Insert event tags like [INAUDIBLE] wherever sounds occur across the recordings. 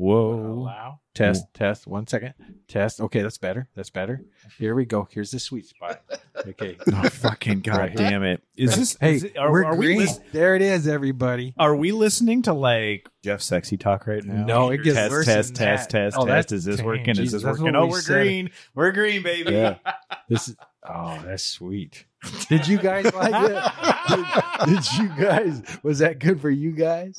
Whoa. Allow. Test, test. One second. Test. Okay, that's better. That's better. Here we go. Here's the sweet spot. Okay. [LAUGHS] Oh, fucking god Right damn it! Is this? Hey, is it- are, we're are we green. there it is, everybody. are we listening to like Jeff Sexy talk right now? No, it gets test, worse test, than test, that. test, Oh, test. that's- Is this dang, working? Jesus, is this working? Oh, we we're said. green. We're green, baby. Yeah. [LAUGHS] This is. Oh, that's sweet. Did you guys like it? [LAUGHS] Did, did you guys? Was that good for you guys?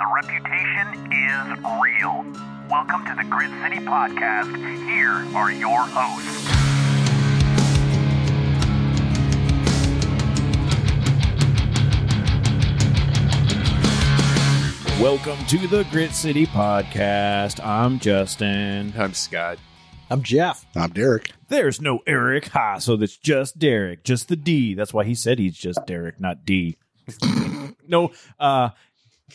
The reputation is real. Welcome to the Grit City Podcast. Here are your hosts. Welcome to the Grit City Podcast. I'm Justin. I'm Scott. I'm Jeff. I'm Derek. There's no Eric. Ha, so that's just Derek, just the D. That's why he said he's just Derek, not D. [LAUGHS] no, uh,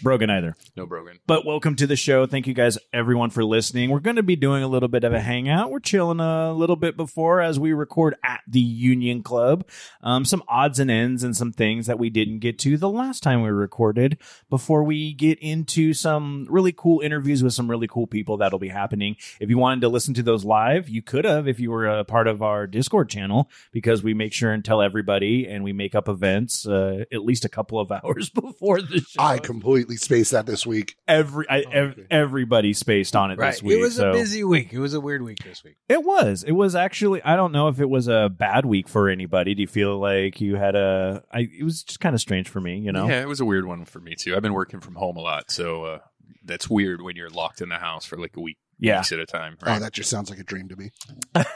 Brogan either. No Brogan. But welcome to the show. Thank you guys, everyone, for listening. We're going to be doing a little bit of a hangout. We're chilling a little bit before as we record at the Union Club. Um, some odds and ends and some things that we didn't get to the last time we recorded before we get into some really cool interviews with some really cool people that'll be happening. If you wanted to listen to those live, you could have if you were a part of our Discord channel because we make sure and tell everybody and we make up events uh, at least a couple of [LAUGHS] hours before the show I completely spaced that this week. every I, ev- okay. everybody spaced on it this week. It was so- a busy week. It was a weird week this week. It was. It was actually. I don't know if it was a bad week for anybody. Do you feel like you had a? I. It was just kind of strange for me. You know. Yeah, it was a weird one for me too. I've been working from home a lot, so uh, that's weird when you're locked in the house for like a week, Yeah. weeks at a time. Oh, that just sounds like a dream to me.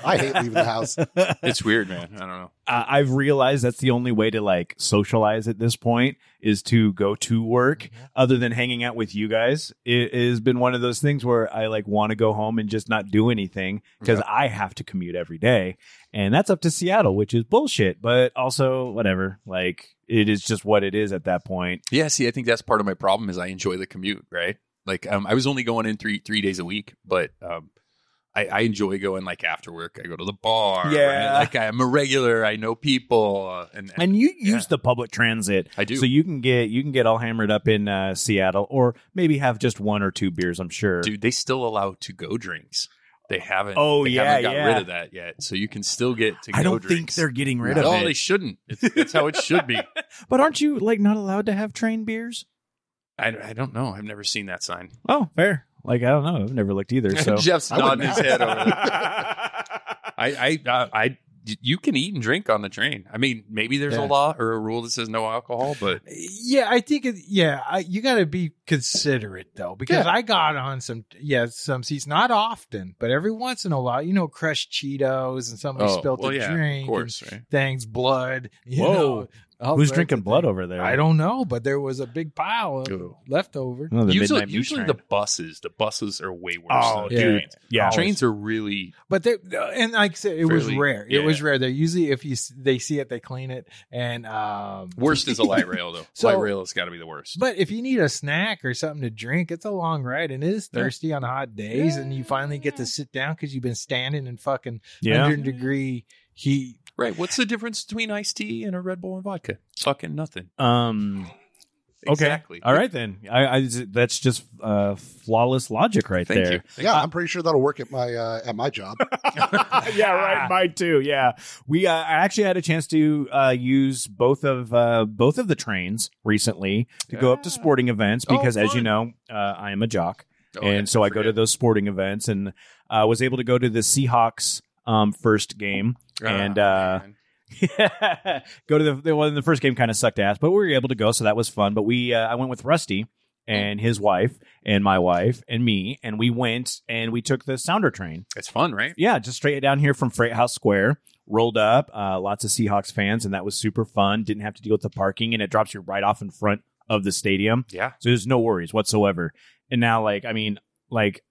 I hate leaving the house. [LAUGHS] it's weird, man. I don't know. I- I've realized that's the only way to like socialize at this point is to go to work. Mm-hmm. Other than hanging out with you guys, it has been one of those things where I like want to go home and just not do anything because I have to commute every day, and that's up to Seattle, which is bullshit. But also, whatever. Like it is just what it is at that point. Yeah, see, I think that's part of my problem is I enjoy the commute, right? Like, um, I was only going in three three days a week, but um, I, I enjoy going like after work. I go to the bar. Yeah. right? like I'm a regular. I know people, uh, and, and and you use the public transit I do. so you can get you can get all hammered up in uh, seattle or maybe have just one or two beers i'm sure dude, they still allow to go drinks. They haven't. Oh, they yeah, haven't got yeah. rid of that yet. So you can still get to. i don't think they're getting rid No, of they shouldn't. It's, [LAUGHS] that's how it should be. but aren't you like not allowed to have train beers I, I don't know. I've never seen that sign. oh fair like i don't know i've never looked either [LAUGHS] so Jeff's nodding his head over. [LAUGHS] I, I, uh, I, you can eat and drink on the train. I mean, maybe there's Yeah. a law or a rule that says no alcohol, but Yeah, I think it. Yeah, I, you got to be considerate though, because I got on some. Yeah, some seats, not often, but every once in a while, you know, crushed Cheetos and somebody oh, spilled well, a yeah, drink. of course, right? and things, blood. You Whoa. know, all who's drinking blood things. over there I don't know, but there was a big pile of Ew. leftover. Oh, the usually, Midnight Meat usually Train. the buses, the buses are way worse. oh than yeah. the trains. yeah trains are really But they and like I said, it was Fairly- rare. It was yeah. rare. They're usually if you s- they see it, they clean it. And um, [LAUGHS] worst is a light rail though. So- light rail has got to be the worst. But if you need a snack or something to drink, it's a long ride and it is Yeah. thirsty on hot days. And you finally get to sit down because you've been standing in fucking yeah 100 degree heat. Right, what's the difference between iced tea and a Red Bull and vodka? Fucking nothing. um okay Exactly. all right then I, I that's just uh flawless logic right Thank there you. Yeah, I'm pretty sure that'll work at my uh, at my job. [LAUGHS] yeah, right. [LAUGHS] Mine too. Yeah, we uh, I actually had a chance to uh, use both of uh, both of the trains recently to go up to Ah. sporting events Oh, because, as you fun. know, uh, I am a jock, Oh, yeah, and so I go to forget. those sporting events, and uh, was able to go to the Seahawks um, first game. and, Ah, uh, [LAUGHS] go to the the one the first game kind of sucked ass, but we were able to go, so that was fun. But we uh, I went with Rusty and his wife and my wife and me, and we went and we took the Sounder train. it's fun, right? Yeah, just straight down here from Freight House Square. Rolled up, uh, lots of Seahawks fans, and that was super fun. Didn't have to deal with the parking, and it drops you right off in front of the stadium, Yeah. so there's no worries whatsoever. And now, like, I mean, like,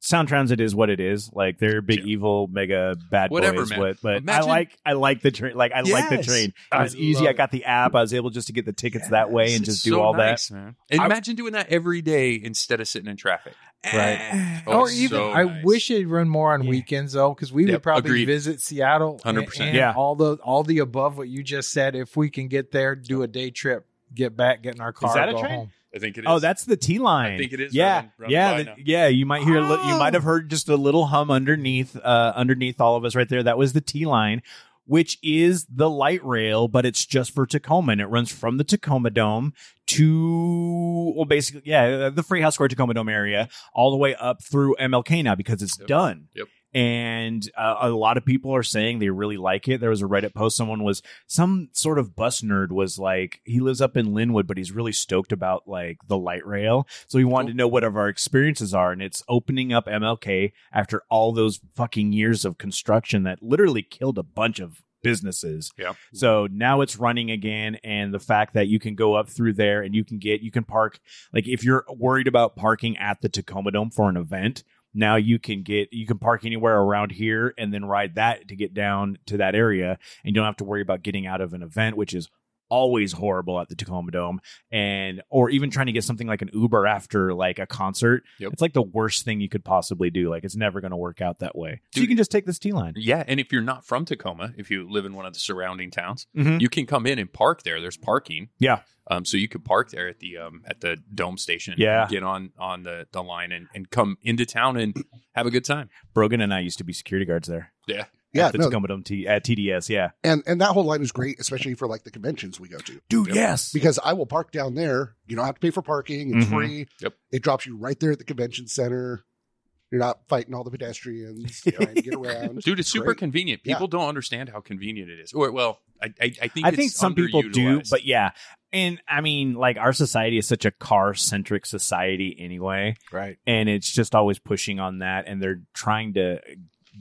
Sound Transit is what it is. Like they're big Yeah. evil mega bad Whatever, boys. man. But, but Imagine- I like I like the train. Like I like the train. It I was easy. love I got the app. I was able just to get the tickets that way and It's just do so all nice, that. man. And I- imagine doing that every day instead of sitting in traffic. Right. Oh, or even, so I nice. wish it'd run more on Yeah. weekends though, because we Yep, would probably agreed. visit Seattle. 100%. and- and Yeah. all the all the above what you just said. If we can get there, do a day trip, get back, get in our car, that a go train? home. I think it is. Oh, that's the T line. I think it is Yeah, running- running yeah, by the- yeah. You might hear. a li- You Oh. might have heard just a little hum underneath, uh, underneath all of us right there. That was the T line, which is the light rail, but it's just for Tacoma, and it runs from the Tacoma Dome to well, basically, yeah, the Freight House Square Tacoma Dome area, all the way up through MLK now because it's Yep. done. Yep. And uh, a lot of people are saying they really like it. There was a Reddit post. Someone was some sort of bus nerd was like, he lives up in Lynnwood, but he's really stoked about like the light rail. So he wanted to know what of our experiences are. And it's opening up MLK after all those fucking years of construction that literally killed a bunch of businesses. Yeah. So now it's running again. And the fact that you can go up through there and you can get, you can park, like if you're worried about parking at the Tacoma Dome for an event, now you can get you can park anywhere around here and then ride that to get down to that area and you don't have to worry about getting out of an event which is always horrible at the Tacoma Dome and or even trying to get something like an Uber after like a concert Yep. it's like the worst thing you could possibly do like it's never going to work out that way so you can just take this T line Yeah, and if you're not from Tacoma, if you live in one of the surrounding towns, Mhm. you can come in and park there. There's parking. Yeah. Um, so you could park there at the um at the dome station. Yeah. get on on the, the line and, and come into town and have a good time. Brogan and I used to be security guards there Yeah. Yeah, at the no, Tacoma Dome T- at TDS yeah and and that whole line is great, especially for like the conventions we go to. dude Yep. yes Because I will park down there. You don't have to pay for parking. It's Mhm. free. Yep. It drops you right there at the convention center. You're not fighting all the pedestrians trying to get [LAUGHS] around. Dude, it's super Great. convenient. Yeah. People don't understand how convenient it is. Or well, I I, I think I it's think some people do, but yeah. And I mean, like our society is such a car centric society anyway. Right. And it's just always pushing on that. And they're trying to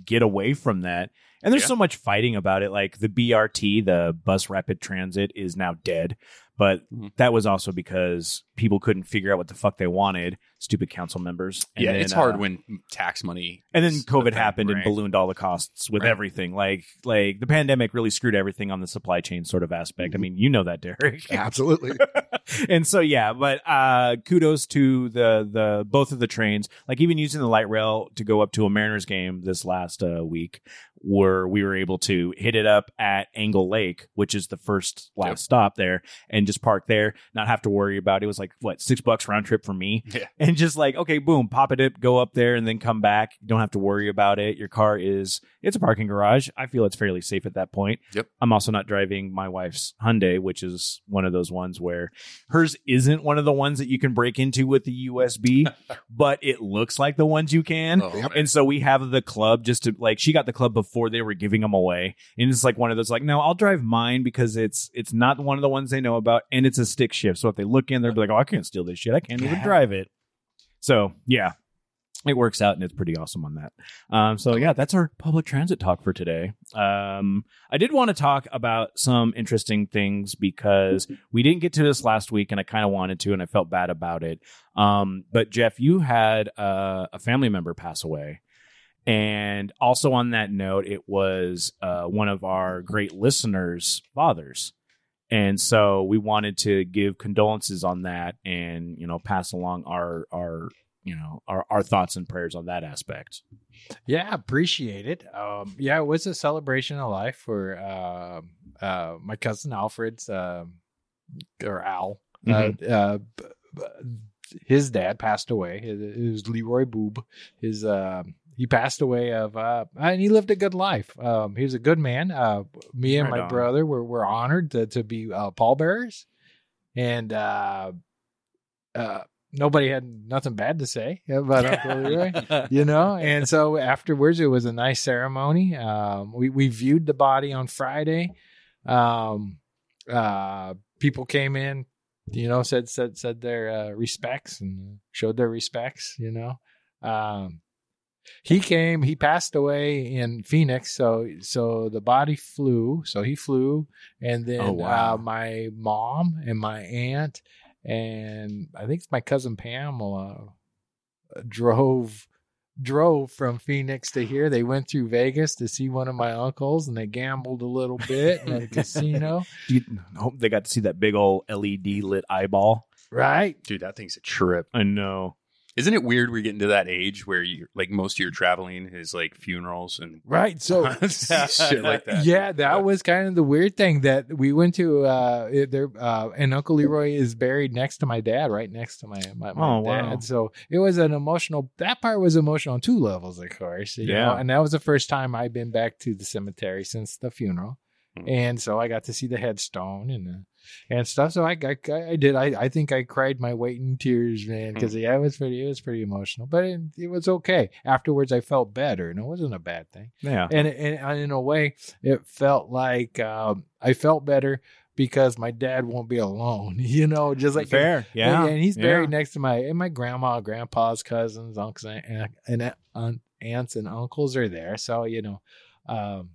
get away from that. And there's Yeah. so much fighting about it. Like the BRT, the bus rapid transit, is now dead. But Mhm. that was also because people couldn't figure out what the fuck they wanted. Stupid council members. And yeah, then, it's hard uh, when tax money. and then COVID happened and ballooned all the costs with Right. everything. Like, like the pandemic really screwed everything on the supply chain sort of aspect. I Mhm. mean, you know that, Derek. [LAUGHS] Absolutely. [LAUGHS] and so yeah, but uh kudos to the the both of the trains. Like even using the light rail to go up to a Mariners game this last uh, week, where we were able to hit it up at Angle Lake, which is the first last Yep. stop there, and just park there, not have to worry about. It was like what six bucks round trip for me, Yeah. [LAUGHS] and just like okay, boom, pop it up, go up there, and then come back. You don't have to worry about it. Your car is it's a parking garage. I feel it's fairly safe at that point. Yep. I'm also not driving my wife's Hyundai, which is one of those ones where hers isn't one of the ones that you can break into with the USB, [LAUGHS] but it looks like the ones you can. Oh, man. And so we have the club just to like she got the club before they were giving them away. And it's like one of those like, no, I'll drive mine because it's it's not one of the ones they know about and it's a stick shift. So if they look in, they'll be like, Oh, I can't steal this shit. I can't even drive it. So yeah. It works out and it's pretty awesome on that. Um, so yeah, that's our public transit talk for today. Um, I did want to talk about some interesting things because [LAUGHS] we didn't get to this last week and I kind of wanted to and I felt bad about it. Um, but Jeff, you had uh, a family member pass away. And also on that note, it was uh, one of our great listeners' fathers. And so we wanted to give condolences on that and, you know, pass along our, our, you know, our, our thoughts and prayers on that aspect. Yeah, appreciate it. Um, yeah, it was a celebration of life for um uh, my cousin Alfred's um or Al. Uh, uh, b- b- his dad passed away. It, was Leroy Boob. His um he passed away of uh, and he lived a good life. Um, he was a good man. Uh, me and Right my on. brother were were honored to to be uh, pallbearers, and uh, uh, nobody had nothing bad to say about Uncle [LAUGHS] Leroy you know? And so afterwards it was a nice ceremony. Um we we viewed the body on friday. Um uh people came in you know said said said their uh, respects and showed their respects you know? Um he came he passed away in phoenix so so the body flew so he flew. And then Oh, wow. uh, my mom and my aunt and i think it's my cousin pamela uh, drove drove from Phoenix to here. They went through Vegas to see one of my uncles, and they gambled a little bit in a casino. [LAUGHS] Do you hope they got to see that big old LED lit eyeball? Right? Dude, that thing's a trip. I know. Isn't it weird we're getting to that age where you like most of your traveling is like funerals and Right. So [LAUGHS] shit like that? Yeah, that was kind of the weird thing that we went to. Uh, there, uh, and Uncle Leroy is buried next to my dad, right next to my my, my Oh, dad. wow. So it was an emotional. That part was emotional on two levels, of course. you Yeah. know, and that was the first time I've been back to the cemetery since the funeral, Hmm. and so I got to see the headstone and. Uh, and stuff. So I, I, I did. I, I think I cried my weight in tears, man, because Hmm. yeah, it was pretty, it was pretty emotional. But it, it was okay. Afterwards, I felt better, and it wasn't a bad thing Yeah. and, and in a way it felt like um, i felt better because my dad won't be alone [LAUGHS] you know just like Fair. Yeah. and he's Yeah. buried next to my and my grandma grandpa's cousins uncles and, and, and aunts and uncles are there so you know um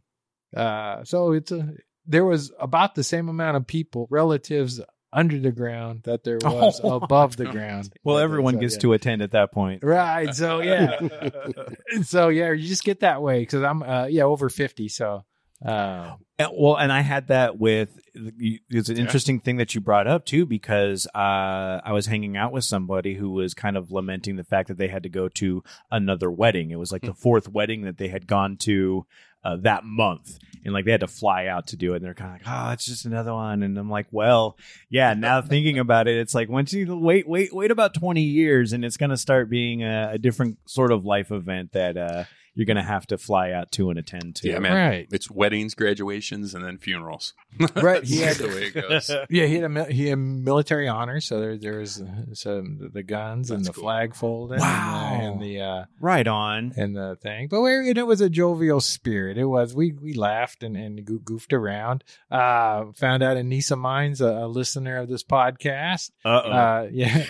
uh so it's a there was about the same amount of people relatives under the ground that there [LAUGHS] was Oh, above the ground Well, everyone So, gets yeah. to attend at that point. right so yeah [LAUGHS] so yeah, you just get that way because I'm uh yeah over fifty. So uh, And- Well, and I had that with. It's an Yeah. interesting thing that you brought up too, because uh, I was hanging out with somebody who was kind of lamenting the fact that they had to go to another wedding. It was like the fourth wedding that they had gone to uh, that month, and like they had to fly out to do it. And they're kind of like, "Oh, it's just another one." And I'm like, "Well, yeah." Now thinking about it, it's like once you wait, wait, wait about 20 years, and it's going to start being a, a different sort of life event that uh, you're going to have to fly out to and attend to. Yeah, man. right, It's weddings, graduations, and then funerals. [LAUGHS] Right, he [LAUGHS] had- the way it goes. [LAUGHS] yeah, he had a he had military honors. So there there's uh, some the guns and the cool. flag folding, Wow. and the, and the uh, Right on. and the thing. But we and it was a jovial spirit. It was we we laughed and, and goofed around. Uh, found out a niece of mine's a, a listener of this podcast. Uh-oh. Uh, yeah.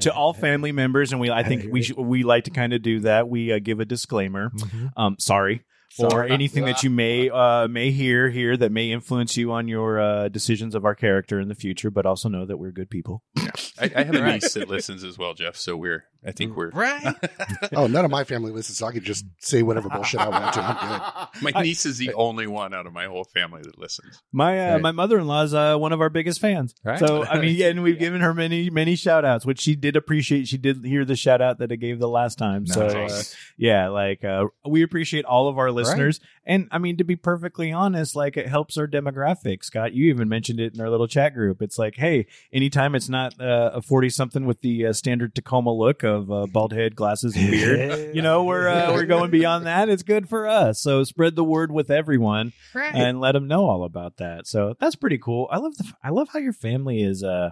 to all family members, and we I think we should, we like to kind of do that. We uh, give a disclaimer. Mhm. Um, sorry. Or Sorry. anything that you [LAUGHS] may uh, may hear here that may influence you on your uh, decisions of our character in the future, but also know that we're good people. I, I have a Right. niece that [LAUGHS] listens as well, Jeff. So we're, I think we're Right. [LAUGHS] Oh, none of my family listens, so I could just say whatever bullshit I want to. I'm good. My niece is the only one out of my whole family that listens. My uh, Right. my mother in law is uh, one of our biggest fans. Right. So I mean, yeah, and we've given her many many shout outs, which she did appreciate. She did hear the shout out that I gave the last time. So uh, yeah, like uh, we appreciate all of our listeners, and I mean to be perfectly honest, like it helps our demographic. Scott, you even mentioned it in our little chat group. It's like, hey, anytime it's not uh, a forty something with the uh, standard Tacoma look of uh, bald head, glasses, and beard. [LAUGHS] You know, we're uh, we're going beyond that. It's good for us. So spread the word with everyone right. and let them know all about that. So that's pretty cool. I love the I love how your family is uh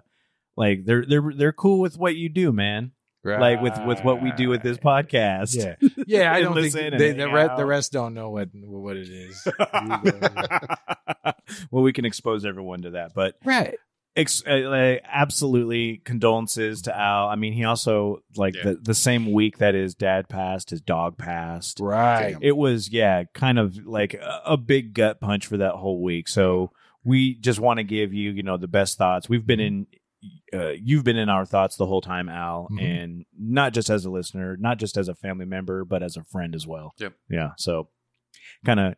like they're they're they're cool with what you do, man. Like with with what we do with this podcast. Yeah, [LAUGHS] yeah. I don't think they, the, re- the rest don't know what what it is. [LAUGHS] well, we can expose everyone to that, but right. ex- uh, like, absolutely condolences to Al. I mean, he also like Yeah. the the same week that his dad passed, his dog passed. Right. it was yeah kind of like a, a big gut punch for that whole week so we just want to give you you know the best thoughts we've been in uh, you've been in our thoughts the whole time al Mhm. and not just as a listener not just as a family member but as a friend as well Yep. yeah so kind of w-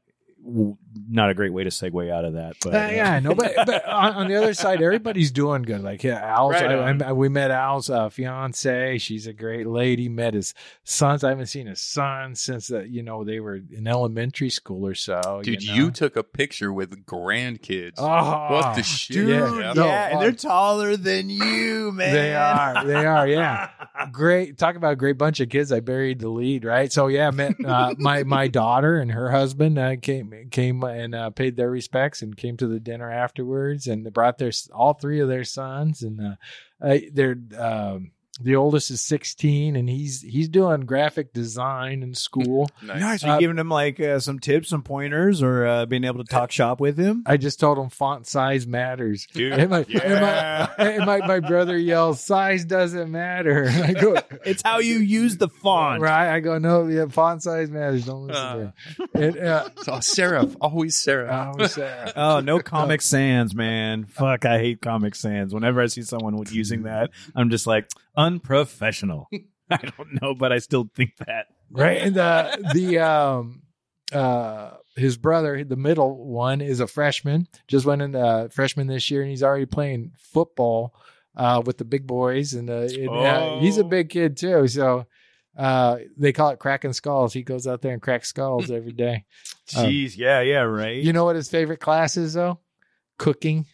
not a great way to segue out of that but Uh, yeah, no, but, [LAUGHS] but on, on the other side, everybody's doing good. Like yeah, Al's, Right I. I, we met Al's uh, fiance. She's a great lady. Met his sons. I haven't seen his sons since uh, you know they were in elementary school or so. Dude, you, you, took a picture with grandkids. Oh, What the shit? dude, Yeah. no, and uh, they're taller than you man They are. They are. Yeah. [LAUGHS] great. Talk about a great bunch of kids. I buried the lead, right? So yeah, met uh, [LAUGHS] my my daughter and her husband uh, came came and uh, paid their respects and came to the dinner afterwards and they brought their all three of their sons and uh, uh, they're. Um, the oldest is 16 and he's he's doing graphic design in school. [LAUGHS] nice are you Uh, giving him like uh, some tips some pointers or uh, being able to talk shop with him I just told him font size matters. Dude, and my, yeah. and my, and my, my brother yells, size doesn't matter. [LAUGHS] I go, [LAUGHS] it's how you use the font Right. I go, no, yeah, font size matters. Don't listen to him. And, uh, serif. Always serif. I was, uh, Oh, no Comic Sans, man. Fuck, I hate Comic Sans. Whenever I see someone using that, I'm just like, unprofessional. [LAUGHS] I don't know, but I still think that. right? And the the um uh his brother, the middle one, is a freshman. Just went in uh, freshman this year, and he's already playing football uh, with the big boys. And, uh, and, uh, he's a Oh. big kid too. So uh, they call it cracking skulls. He goes out there and cracks skulls every day. [LAUGHS] Um, Jeez, yeah, yeah, right. You know what his favorite class is though? Cooking.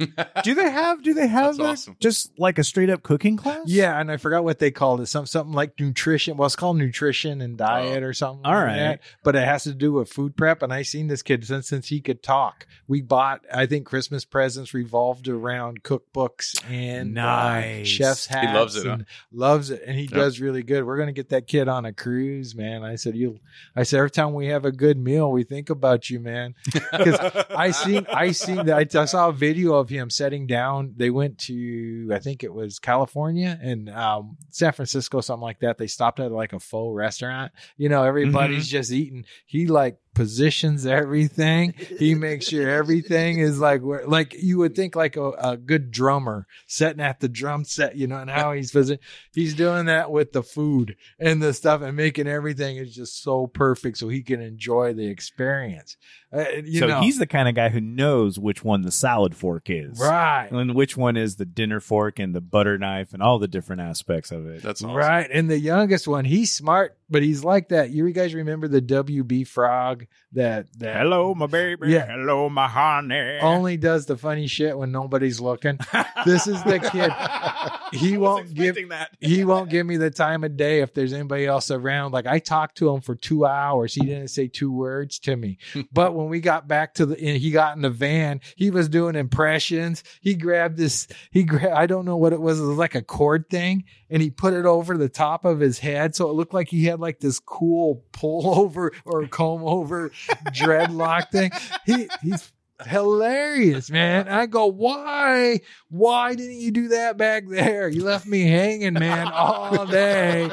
[LAUGHS] do they have? Do they have That's that- awesome. just like a straight up cooking class? Yeah, and I forgot what they called it. Some something like nutrition. Well, it's called nutrition and diet or something. All like right. that. but it has to do with food prep. And I seen this kid since since he could talk. We bought, I think, Christmas presents revolved around cookbooks and uh, Nice. chef's hats. He loves it, huh? and Loves it, and he Yep. does really good. We're gonna get that kid on a cruise, man. I said you. I said every time we have a good meal, we think about you, man. Because [LAUGHS] I seen I seen that I saw a video of him setting down. They went to I think it was California and um, San Francisco, something like that. They stopped at like a faux restaurant. You know, everybody's just eating. He like positions everything. He makes sure everything is like where like you would think like a, a good drummer sitting at the drum set, you know, and how he's posi- he's doing that with the food and the stuff and making everything is just so perfect so he can enjoy the experience. Uh, you so know, he's the kind of guy who knows which one the salad fork is. right. And which one is the dinner fork and the butter knife and all the different aspects of it. That's awesome. Right. And the youngest one, he's smart, but he's like that. You guys remember the WB frog that that Hello, my baby. Yeah. Hello, my honey. only does the funny shit when nobody's looking. this is the kid. [LAUGHS] He won't give that. he won't give me the time of day if there's anybody else around. Like I talked to him for two hours. He didn't say two words to me. [LAUGHS] but when we got back to the, he got in the van, he was doing impressions. He grabbed this, he grabbed, I don't know what it was. It was like a cord thing and he put it over the top of his head. So it looked like he had like this cool pullover [LAUGHS] or comb over dreadlock thing. He, he's, hilarious, man. [LAUGHS] I go, why? Why didn't you do that back there? You left me hanging, man, all day.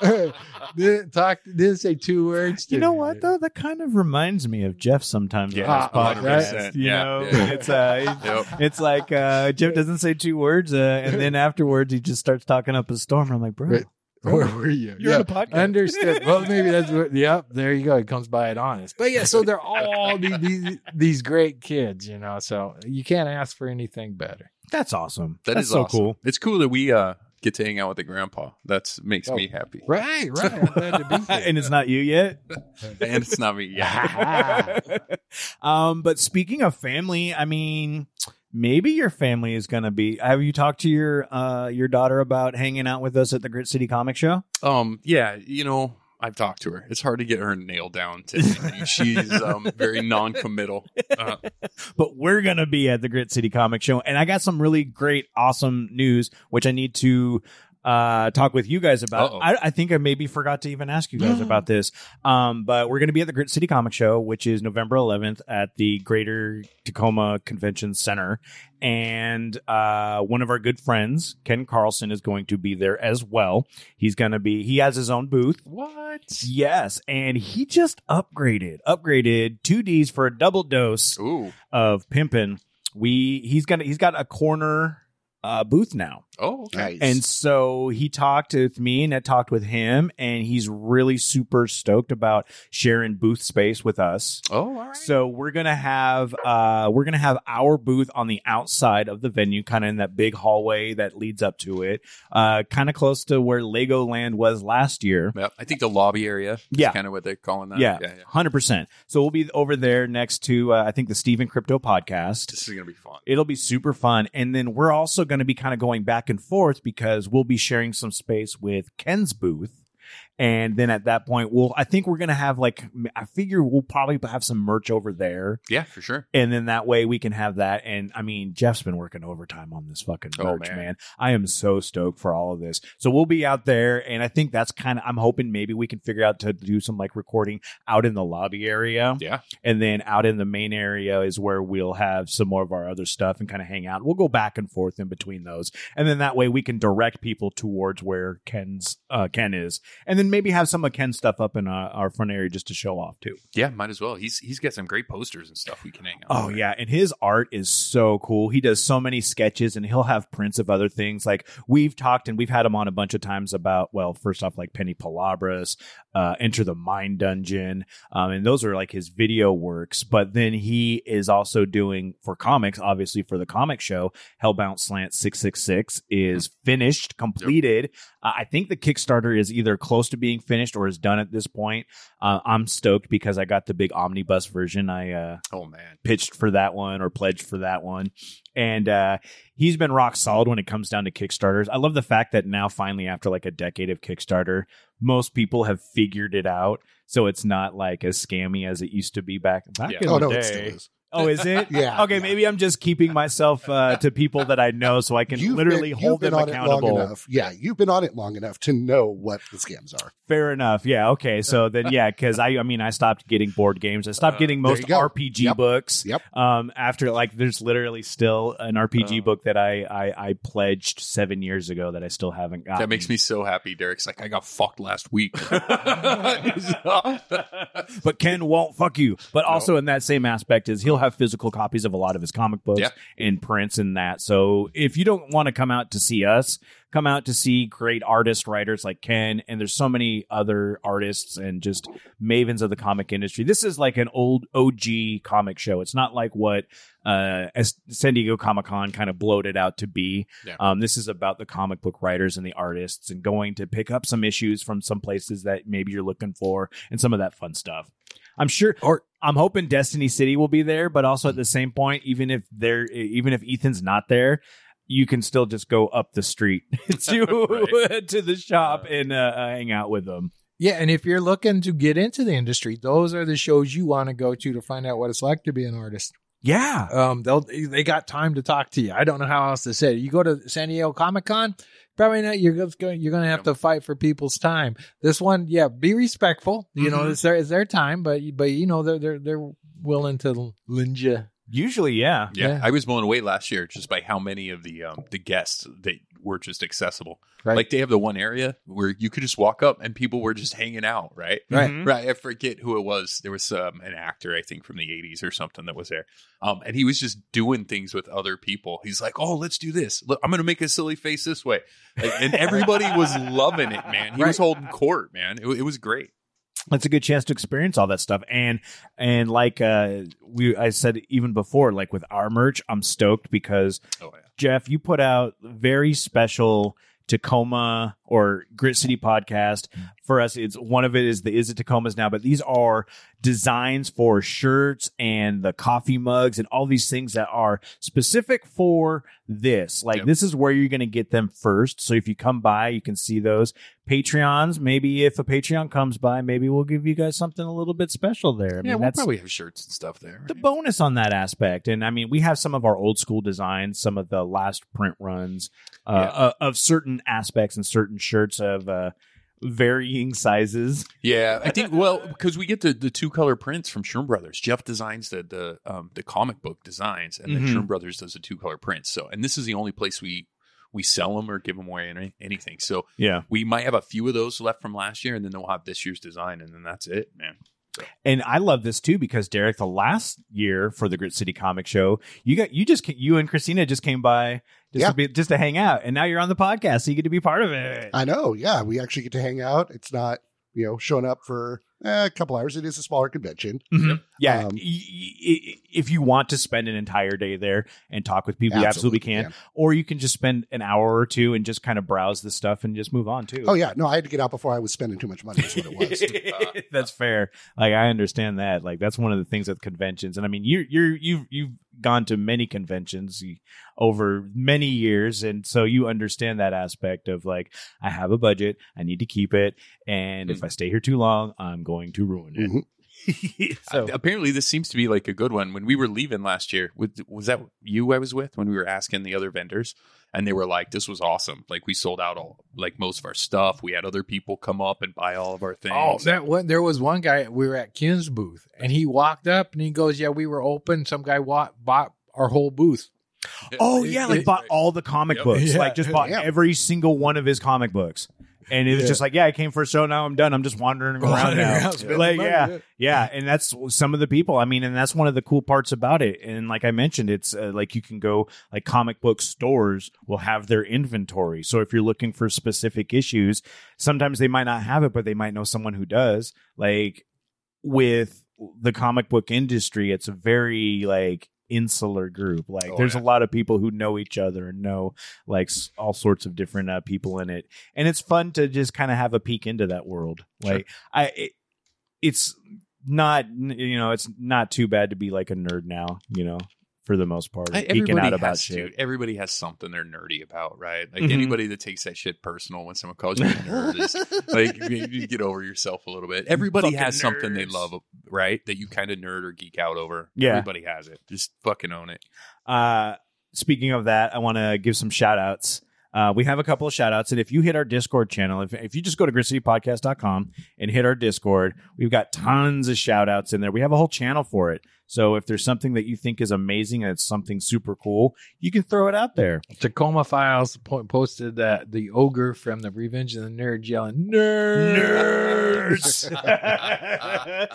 [LAUGHS] didn't talk, didn't say two words. To You know me. what though? That kind of reminds me of Jeff sometimes Yeah, on this podcast. 100%. You Yeah, know, yeah. it's uh, [LAUGHS] Yep. it's like uh, Jeff doesn't say two words, uh, and then afterwards he just starts talking up a storm. I'm like, bro, Right. Where were you? you're on a podcast. Understood. Well, maybe that's what. Yep, there you go. It comes by it honest. But yeah, so they're all these, these these great kids, you know. So you can't ask for anything better. That's awesome. That That's is so awesome. cool. It's cool that we uh get to hang out with the grandpa. That makes Oh. me happy. Right, right. I'm glad to be [LAUGHS] here. and it's not you yet. [LAUGHS] And it's not me. Yeah. [LAUGHS] um, but speaking of family, I mean, maybe your family is gonna be. Have you talked to your uh your daughter about hanging out with us at the Grit City Comic Show? Um, yeah, you know, I've talked to her. It's hard to get her nailed down to anything. [LAUGHS] She's um very non-committal. Uh, [LAUGHS] but we're gonna be at the Grit City Comic Show, and I got some really great, awesome news, which I need to uh talk with you guys about. I, I think I maybe forgot to even ask you guys about this. Um, but we're gonna be at the Grit City Comic Show, which is November 11th at the Greater Tacoma Convention Center, and uh, one of our good friends, Ken Carlson, is going to be there as well. He's gonna be. He has his own booth. what? Yes, and he just upgraded, upgraded two Ds for a double dose Ooh. of pimpin. We he's gonna he's got a corner uh, booth now, Oh, okay. Nice. and so he talked with me and I talked with him, and he's really super stoked about sharing booth space with us. Oh, all right. So we're gonna have uh we're gonna have our booth on the outside of the venue, kind of in that big hallway that leads up to it, uh, kind of close to where Legoland was last year. Yep. I think the lobby area. Yeah. kind of what they're calling that. Yeah, yeah, yeah. hundred percent. So we'll be over there next to uh, I think the Stephen Crypto podcast. This is gonna be fun. It'll be super fun, and then we're also going to be kind of going back and forth because we'll be sharing some space with Ken's booth. And then at that point, we'll, I think we're going to have like, I figure we'll probably have some merch over there. Yeah, for sure. And then that way we can have that. And I mean, Jeff's been working overtime on this fucking Oh, merch, man. man. I am so stoked for all of this. So we'll be out there. And I think that's kind of, I'm hoping maybe we can figure out to do some like recording out in the lobby area. Yeah. And then out in the main area is where we'll have some more of our other stuff and kind of hang out. We'll go back and forth in between those. And then that way we can direct people towards where Ken's, uh, Ken is. And then then maybe have some of Ken's stuff up in uh, our front area just to show off too. Yeah, might as well. He's he's got some great posters and stuff we can hang out. Oh on. yeah, and his art is so cool. He does so many sketches, and he'll have prints of other things. Like we've talked, and we've had him on a bunch of times about. Well, first off, like Penny Palabras, uh, Enter the Mind Dungeon, um, and those are like his video works. But then he is also doing for comics, obviously for the comic show, Hellbound Slant six six six is finished, completed. Uh, I think the Kickstarter is either close to being finished or is done at this point. Uh, I'm stoked because I got the big omnibus version. I uh, Oh man. pitched for that one or pledged for that one. And uh, he's been rock solid when it comes down to Kickstarters. I love the fact that now, finally, after like a decade of Kickstarter, most people have figured it out. So it's not like as scammy as it used to be back back Yeah. in Oh the no, day. It still is. Oh, is it? [LAUGHS] Yeah. Okay, yeah. maybe I'm just keeping myself uh, to people that I know so I can You've literally been, hold you've them been on it accountable. long enough. Yeah, you've been on it long enough to know what the scams are. Fair enough. Yeah. Okay. So then, yeah, because I, I mean, I stopped getting board games. I stopped Uh, getting most. RPG Yep. books. Yep. Um, after like, there's literally still an RPG Uh. book that I, I I pledged seven years ago that I still haven't got. That makes me so happy. Derek's like, I got fucked last week. [LAUGHS] [LAUGHS] but Ken won't fuck you. But also in that same aspect is he'll have physical copies of a lot of his comic books Yeah. and prints and that. So if you don't want to come out to see us, come out to see great artist writers like Ken. And there's so many other artists and just mavens of the comic industry. This is like an old OG comic show. It's not like what uh as San Diego Comic Con kind of bloated out to be. Yeah. Um, this is about the comic book writers and the artists and going to pick up some issues from some places that maybe you're looking for and some of that fun stuff. I'm sure Or- I'm hoping Destiny City will be there, but also at the same point, even if they're even if Ethan's not there, you can still just go up the street [LAUGHS] [LAUGHS] to Right. to the shop and uh, uh, hang out with them. Yeah, and if you're looking to get into the industry, those are the shows you want to go to to find out what it's like to be an artist. Yeah, Um, they'll they got time to talk to you. I don't know how else to say it. You go to San Diego Comic Con, probably not. You're just going. You're going to have to fight for people's time. This one, yeah, be respectful. You know, Mhm. it's their it's their time, but but you know they're they're they're willing to lend you. usually, yeah. Yeah, Yeah. I was blown away last year just by how many of the um, the guests that were just accessible. Right. Like they have the one area where you could just walk up and people were just hanging out, right? Right. Mhm. Right. I forget who it was. There was um, an actor, I think, from the '80s or something that was there, um, and he was just doing things with other people. He's like, "Oh, let's do this. Look, I'm going to make a silly face this way," like, and everybody was [LAUGHS] loving it, man. He was holding court, man. It, it was great. It's a good chance to experience all that stuff. And and like uh we I said even before, like with our merch, I'm stoked because Oh yeah. Jeff, you put out very special Tacoma or Grit City podcast. For us, it's one of it is the Is It Tacomas now, but these are designs for shirts and the coffee mugs and all these things that are specific for this. Like Yep. this is where you're going to get them first. So if you come by, you can see those Patreons. Maybe if a Patreon comes by, maybe we'll give you guys something a little bit special there. I yeah, mean, we'll that's probably have shirts and stuff there. the bonus on that aspect. And I mean, we have some of our old school designs, some of the last print runs uh, Yeah. uh, of certain aspects and certain shirts of uh, varying sizes. Yeah, I think well because we get the, the two color prints from Shroom Brothers. Jeff designs the the um, the comic book designs, and then Mhm. Shroom Brothers does the two color prints. So, and this is the only place we we sell them or give them away any, anything. So Yeah. we might have a few of those left from last year, and then they'll have this year's design, and then that's it, man. And I love this too because Derek, the last year for the Grit City Comic Show, you got you just you and Christina just came by just Yeah. to be, just to hang out, and now you're on the podcast, so you get to be part of it. I know. Yeah, we actually get to hang out. It's not you know showing up for eh, a couple hours. It is a smaller convention. Mhm. Yeah, Um, y- y- y- if you want to spend an entire day there and talk with people, you absolutely can. can. Or you can just spend an hour or two and just kind of browse the stuff and just move on too. Oh yeah, no, I had to get out before I was spending too much money. Is what it was. [LAUGHS] that's fair. Like I understand that. Like that's one of the things with conventions. And I mean, you you're you've you've gone to many conventions over many years, and so you understand that aspect of like I have a budget, I need to keep it, and if I stay here too long, I'm going to ruin it. Mhm. [LAUGHS] so apparently, this seems to be like a good one. When we were leaving last year, was, was that you I was with when we were asking the other vendors? And they were like, "This was awesome! Like we sold out all like most of our stuff. We had other people come up and buy all of our things." Oh, that one. There was one guy. We were at Kuhn's booth, and he walked up and he goes, "Yeah, we were open. Some guy wa- bought our whole booth." Oh yeah, like bought all the comic Yep. books. Yeah. Like just bought Yeah. every single one of his comic books. And it was Yeah. just like, yeah, I came for a show. Now I'm done. I'm just wandering [LAUGHS] around Wandering now. around spending like, money, yeah, yeah. yeah, and that's some of the people. I mean, and that's one of the cool parts about it. And like I mentioned, it's uh, like you can go like comic book stores will have their inventory. So if you're looking for specific issues, sometimes they might not have it, but they might know someone who does. Like with the comic book industry, it's a very like insular group. Like Oh, there's yeah. a lot of people who know each other and know like all sorts of different uh, people in it, and it's fun to just kind of have a peek into that world. Sure. Like I, it, it's not you know it's not too bad to be like a nerd now. You know, for the most part, I- geeking everybody out about has shit. to. Everybody has something they're nerdy about, right? Like Mhm. anybody that takes that shit personal when someone calls you a nerd is [LAUGHS] like you, you get over yourself a little bit. Everybody Fucking has something they love, right? That you kind of nerd or geek out over. Yeah. everybody has it. Just fucking own it. Uh, speaking of that, I want to give some shout outs. Uh, we have a couple of shout outs. And if you hit our Discord channel, if, if you just go to gritcitypodcast.com and hit our Discord, we've got tons of shout outs in there. We have a whole channel for it. So if there's something that you think is amazing and it's something super cool, you can throw it out there. Tacoma Files po- posted that the ogre from the Revenge of the Nerds yelling nerds.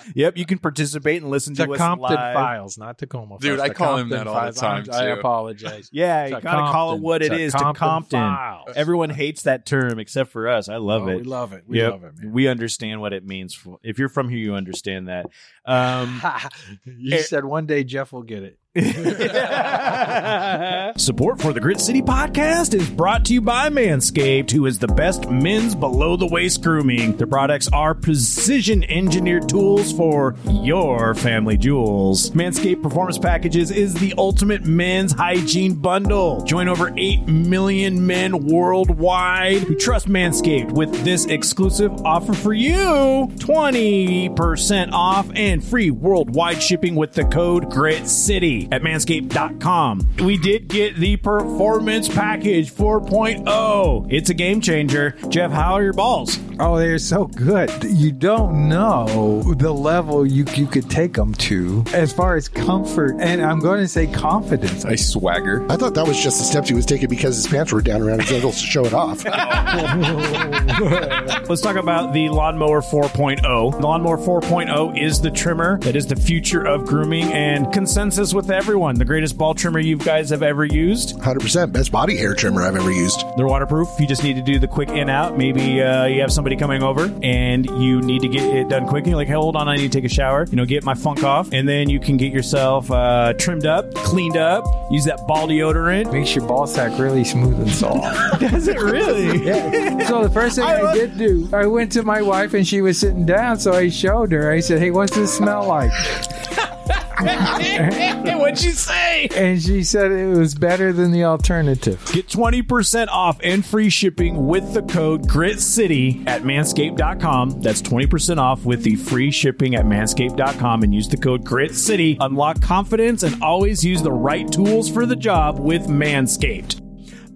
[LAUGHS] yep, you can participate and listen to to us Compton live. Files, not Tacoma. Dude, Files. I call him that all the time, I'm- I apologize. Yeah, you To gotta call it what it is to Compton. Files. Everyone hates that term except for us. I love Oh, it. We love it. We Yep. love it, man. We understand what it means. If you're from here, you understand that. Um, [LAUGHS] you said one day Jeff will get it. [LAUGHS] Support for the Grit City podcast is brought to you by Manscaped, who is the best men's below the waist grooming. Their products are precision engineered tools for your family jewels. Manscaped Performance Packages is the ultimate men's hygiene bundle. Join over 8 million men worldwide who trust Manscaped with this exclusive offer for you 20% off and free worldwide shipping with the code GRIT City at manscaped.com. We did get the Performance Package 4.0. It's a game changer. Jeff, how are your balls? Oh, they're so good. You don't know the level you you could take them to as far as comfort, and I'm going to say confidence. I swagger. I thought that was just the steps he was taking because his pants were down around his ankles to show it off. [LAUGHS] Let's talk about the Lawnmower 4.0. The Lawnmower 4.0 is the trimmer that is the future of grooming and consensus with everyone. The greatest ball trimmer you guys have ever used. 100% best body hair trimmer I've ever used. They're waterproof. You just need to do the quick in out. Maybe uh, you have somebody coming over and you need to get it done quick. And you're like, hey, hold on, I need to take a shower. You know, get my funk off. And then you can get yourself uh, trimmed up, cleaned up, use that ball deodorant. Makes your ball sack really smooth and soft. [LAUGHS] Does it really? yeah. So the first thing I, I love- did do, I went to my wife and she was sitting down, so I showed her. I said, "Hey, what's this smell like?" What'd you say? And she said it was better than the alternative. Get 20% off and free shipping with the code GRITCITY at manscaped.com. That's 20% off with the free shipping at manscaped.com and use the code GRITCITY. Unlock confidence and always use the right tools for the job with Manscaped.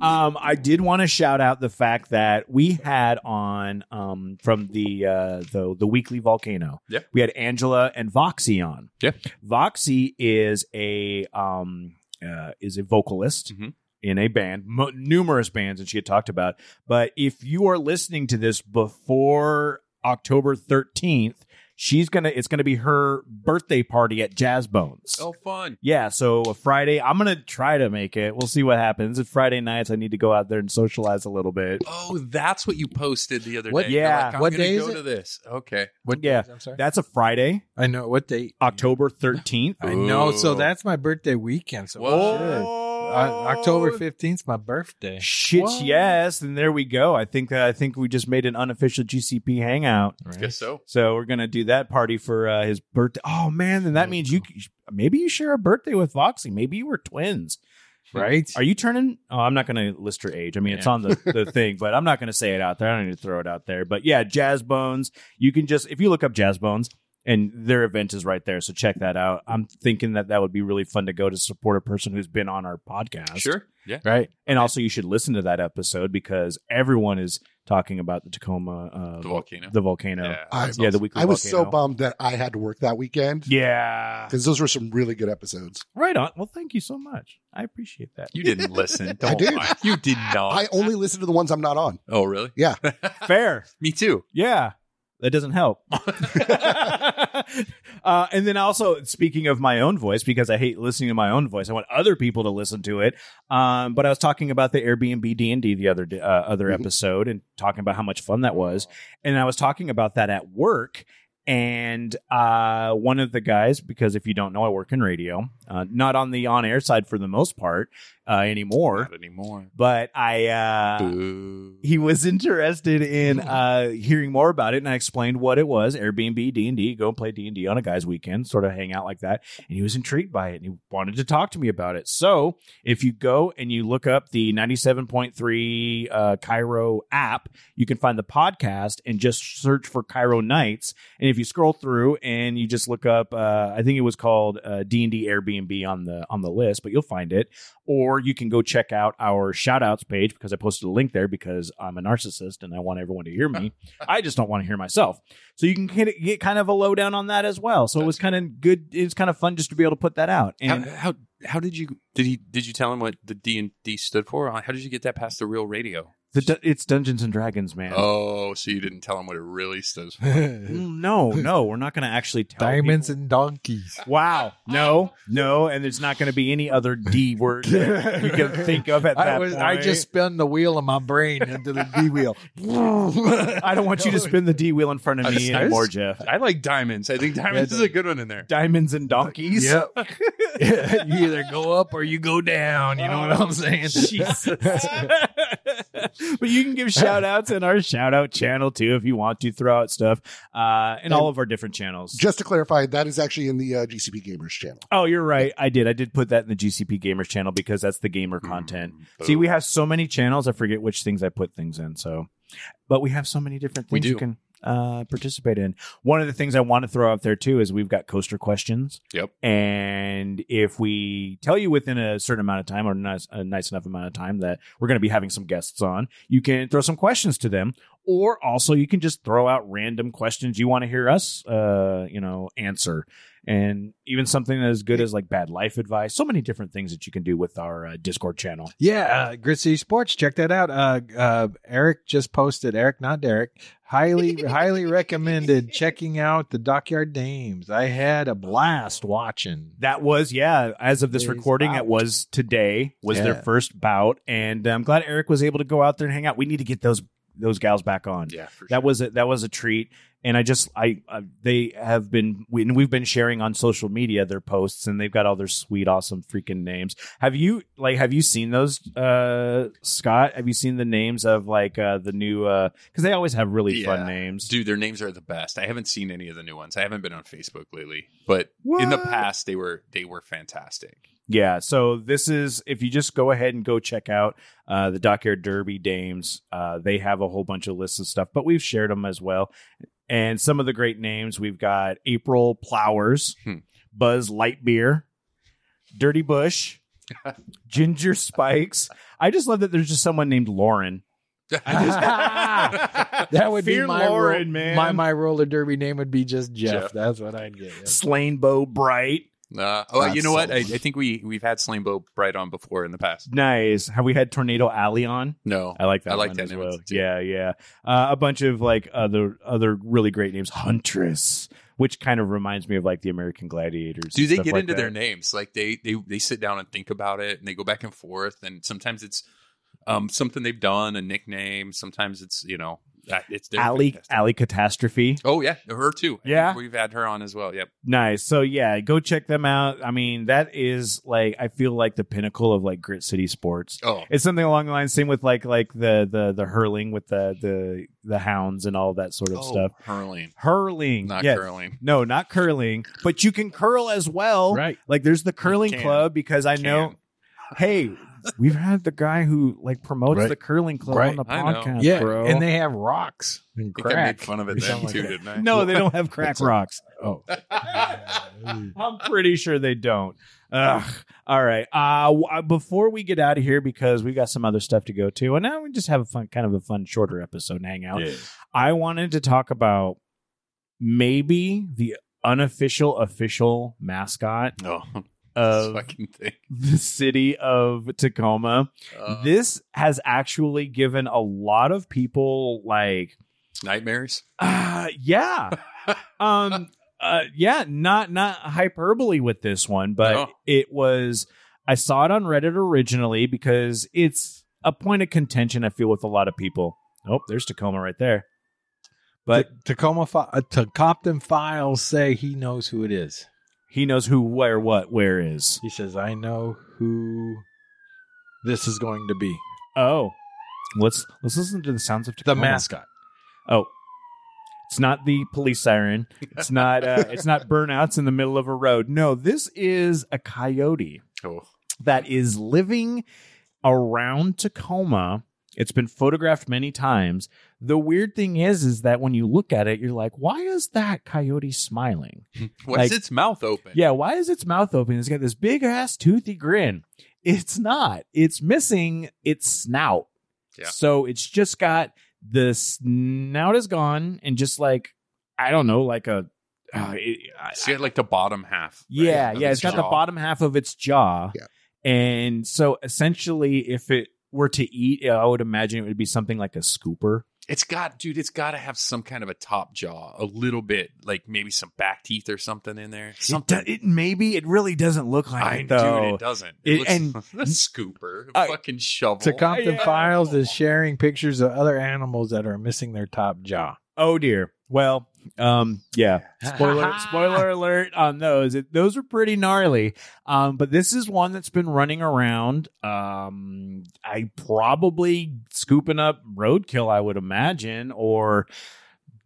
Um, I did want to shout out the fact that we had on um, from the uh, the the weekly volcano. Yeah. we had Angela and Voxxy on. Yeah. Voxxy is a um uh, is a vocalist Mhm. in a band, mo- numerous bands that she had talked about. But if you are listening to this before October thirteenth, she's gonna it's gonna be her birthday party at Jazz Bones. Oh, fun. Yeah, so a Friday, I'm gonna try to make it. We'll see what happens. It's Friday nights. I need to go out there and socialize a little bit. Oh, that's what you posted the other What- day. You're yeah. like, I'm What gonna day is it? to this. Okay. What? Yeah. I'm sorry. That's a Friday, I know what date. October 13th. I know. So that's my birthday weekend. So Whoa. Shit. Uh, October fifteenth my birthday. Shit, What? yes, and there we go. I think uh, I think we just made an unofficial GCP hangout. Guess so. So we're gonna do that party for uh, his birthday. Oh man, then that means you maybe you share a birthday with Voxxy. Maybe you were twins. Right? Are you turning? Oh, I'm not going to list her age. I mean, it's Yeah. on the, the [LAUGHS] thing, but I'm not going to say it out there. I don't need to throw it out there. But yeah, Jazz Bones. You can just if you look up Jazz Bones, and their event is right there. So check that out. I'm thinking that that would be really fun to go to support a person who's been on our podcast. Sure. Yeah. Right. And also, you should listen to that episode because everyone is talking about the Tacoma, uh, The volcano. the volcano. Yeah. I, Yeah, the weekly I was so bummed that I had to work that weekend Yeah. because those were some really good episodes. Right on. Well, thank you so much. I appreciate that. You didn't listen. [LAUGHS] Don't did. lie. You did [LAUGHS] not. I only listen to the ones I'm not on. oh, really? Yeah. [LAUGHS] Fair. Me too. Yeah. That doesn't help. [LAUGHS] [LAUGHS] uh, and then also, speaking of my own voice, because I hate listening to my own voice, I want other people to listen to it. Um, but I was talking about the Airbnb D and D the other uh, other Mhm. episode, and talking about how much fun that was. And I was talking about that at work. And uh, one of the guys, because if you don't know, I work in radio, uh, not on the on air side for the most part uh, anymore. Not anymore. But I uh, he was interested in [LAUGHS] uh hearing more about it and i explained what it was airbnb d&d go and play d&d on a guy's weekend sort of hang out like that and he was intrigued by it and he wanted to talk to me about it so if you go and you look up the 97.3 uh KIRO app you can find the podcast and just search for KIRO nights and if you scroll through and you just look up uh i think it was called uh, d&d airbnb on the on the list but you'll find it or you can go check out our shout outs page because I posted a link there because I'm a narcissist and I want everyone to hear me. [LAUGHS] I just don't want to hear myself. So you can get, kind of a lowdown on that as well. So it was kind of good. It was kind of fun just to be able to put that out. And how, how how did you did he did you tell him what the D and D stood for? How did you get that past the real radio? The, du- it's Dungeons and Dragons, man. Oh, so you didn't tell him what it really stood for. [LAUGHS] Mm, No, no, we're not going to actually tell Diamonds people. and donkeys. Wow. No, no. And there's not going to be any other D word that you can [LAUGHS] think of at that I was. I just spun the wheel of my brain into the D wheel. [LAUGHS] I don't want you to spin the D wheel in front of I me was- I anymore, Jeff. I like diamonds. I think diamonds is a good one in there. Diamonds and donkeys. Yep. you either go up or you go down. You know what I'm saying? Jesus. [LAUGHS] but you can give shout outs in our shout out channel too if you want to throw out stuff uh in all of our different channels. Just to clarify, that is actually in the uh, GCP Gamers channel. Oh, you're right. I did. I did put that in the GCP Gamers channel because that's the gamer content. See, we have so many channels. I forget which things I put things in. So, but we have so many different We things you do. can uh, participate in. One of the things I want to throw out there too is we've got coaster questions. Yep. And if we tell you within a certain amount of time or nice, a nice enough amount of time that we're going to be having some guests on, you can throw some questions to them. Or also you can just throw out random questions you want to hear us, uh, you know, answer and even something as good as like bad life advice. So many different things that you can do with our uh, Discord channel. Yeah, uh, Grit City Sports. Check that out. Uh, uh, Eric just posted. Eric, not Derek. Highly, [LAUGHS] highly recommended checking out the Dockyard Dames. I had a blast watching. That was yeah. As of this Today's recording, bout. it was today was their first bout, and I'm glad Eric was able to go out there and hang out. We need to get those those gals back on. Yeah, for That was a, that was a treat, and I just I, I they have been we, and we've been sharing on social media their posts, and they've got all their sweet, awesome freaking names. Have you like have you seen those, uh, Scott? Have you seen the names of like uh, the new? uh Because they always have really fun names. Dude, their names are the best. I haven't seen any of the new ones. I haven't been on Facebook lately, but in the past they were they were fantastic. Yeah, so this is if you just go ahead and go check out uh, the Dockyard Derby Dames. Uh, they have a whole bunch of lists of stuff, but we've shared them as well. And some of the great names we've got April Plowers, Hmm. Buzz Lightbeer, Dirty Bush, [LAUGHS] Ginger Spikes. I just love that there's just someone named Lauren. [LAUGHS] [LAUGHS] That would Fear be my Lauren, ro- man. My my roller derby name would be just Jeff. Jeff. That's what I'd get. yeah. Slain Bow Bright. Uh, oh, That's you know what? I, I think we we've had Slambo Bright on before in the past. Nice. Have we had Tornado Alley on? No, I like that. I like one that as name well. too. Yeah, yeah. Uh, a bunch of like other other really great names. Huntress, which kind of reminds me of like the American Gladiators. Do they get like into that. their names? Like they they they sit down and think about it, and they go back and forth. And sometimes it's um something they've done, a nickname. Sometimes it's you know it's they're Alley Catastrophe. Oh yeah, her too. Yeah? we've had her on as well. Yep. Nice. So yeah, go check them out. I mean, that is like I feel like the pinnacle of like Grit City sports. Oh, It's something along the lines. Same with like like the the the hurling with the the the hounds and all that sort of oh, stuff. hurling, Hurling, not yes. curling. No, not curling, but you can curl as well. Right. Like there's the curling club because I know hey, we've had the guy who like promotes Right. the curling club Right. on the podcast, yeah, bro. and they have rocks and I think crack. I made fun of it then too, like didn't I? no, they don't have [LAUGHS] crack rocks. [LAUGHS] Oh, [LAUGHS] I'm pretty sure they don't. Ugh. All right. Uh, w- uh, before we get out of here, because we've got some other stuff to go to, and now we just have a fun, kind of a fun, shorter episode and hang out. I wanted to talk about maybe the unofficial official mascot No, of fucking thing. [LAUGHS] the city of Tacoma. Uh, this has actually given a lot of people like nightmares. uh yeah. [LAUGHS] um uh yeah, not not hyperbole with this one, but No. it was I saw it on Reddit originally because it's a point of contention I feel with a lot of people. Oh, there's Tacoma right there. But Ta- Tacoma, fi- uh, Ta- Compton files say he knows who it is. He knows who, where, what, where is. He says, "I know who this is going to be." Oh, let's let's listen to the sounds of Tacoma. The Tacoma. mascot. Oh, it's not the police siren. It's [LAUGHS] not. Uh, it's not burnouts in the middle of a road. No, this is a coyote Oh, that is living around Tacoma. It's been photographed many times. The weird thing is, is that when you look at it, you're like, why is that coyote smiling? [LAUGHS] what's Like- its mouth open? Yeah, why is its mouth open? It's got this big ass toothy grin. It's not. It's missing its snout. Yeah. So it's just got the snout is gone and just like I don't know, like a uh, it, I- It's got like the bottom half. right, yeah, of yeah. its It's got the bottom half of its jaw. Yeah. And so essentially, if it were to eat, I would imagine it would be something like a scooper. It's got, dude. It's got to have some kind of a top jaw, a little bit, like maybe some back teeth or something in there. It, do- it maybe it really doesn't look like I it dude, though. it doesn't. It- It, looks and- [LAUGHS] a scooper, a I- fucking shovel. To Compton Yeah. Files is sharing pictures of other animals that are missing their top jaw. Oh dear. Well, um, yeah. Spoiler, spoiler alert on those. It, those are pretty gnarly. Um, but this is one that's been running around. Um, I probably scooping up roadkill, I would imagine, or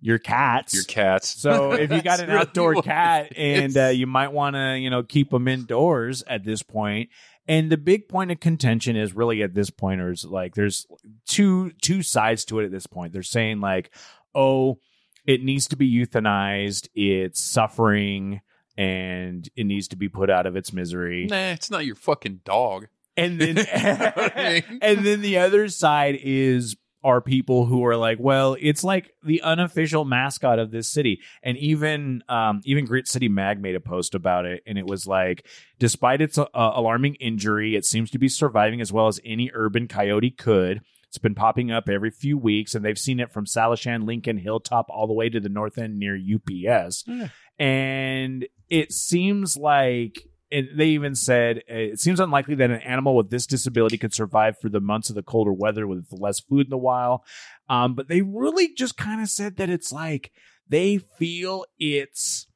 your cats. Your cats. So if you got [LAUGHS] an really outdoor cat and uh, you might want to, you know, keep them indoors at this point. And the big point of contention is really at this point is like there's two two sides to it at this point. They're saying like, oh, it needs to be euthanized. It's suffering and it needs to be put out of its misery. Nah, it's not your fucking dog. And [LAUGHS] then [LAUGHS] and then the other side is are people who are like, well, it's like the unofficial mascot of this city. And even um even Grit City Mag made a post about it and it was like despite its uh, alarming injury, it seems to be surviving as well as any urban coyote could. It's been popping up every few weeks, and they've seen it from Salishan, Lincoln, Hilltop, all the way to the north end near UPS. Yeah. And it seems like, and they even said, uh, it seems unlikely that an animal with this disability could survive for the months of the colder weather with less food in the wild. Um, but they really just kind of said that it's like they feel it's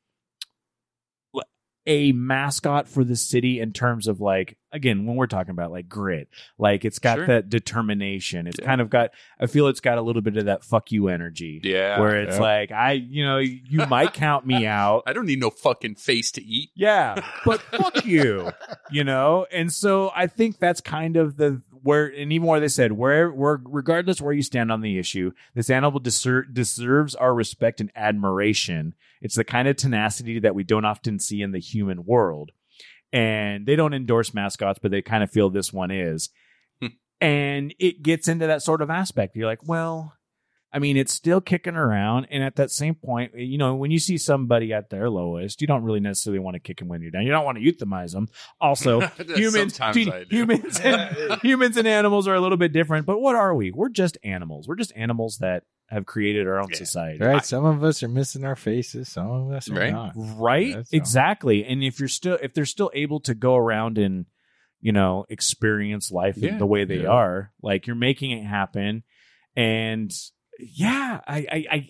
a mascot for the city in terms of like again when we're talking about like grit like it's got Sure. that determination it's Yeah. kind of got i feel it's got a little bit of that fuck you energy Yeah. where it's Yeah. like i you know you might count me [LAUGHS] out I don't need no fucking face to eat. yeah but fuck [LAUGHS] you you know and so i think that's kind of the where and even where they said where where regardless where you stand on the issue this animal deser- deserves our respect and admiration. It's the kind of tenacity that we don't often see in the human world. And they don't endorse mascots but they kind of feel this one is. Hmm. and it gets into that sort of aspect. You're like well I mean, it's still kicking around, and at that same point, you know, when you see somebody at their lowest, you don't really necessarily want to kick them when you're down. You don't want to euthanize them. Also, [LAUGHS] humans, Sometimes humans, [LAUGHS] and, humans and animals are a little bit different. But what are we? We're just animals. We're just animals that have created our own Yeah. society. Right? Some of us are missing our faces. Some of us are Right. not. right That's all. exactly and if you're still if they're still able to go around and you know experience life Yeah, the way they yeah. are like you're making it happen and yeah i i, I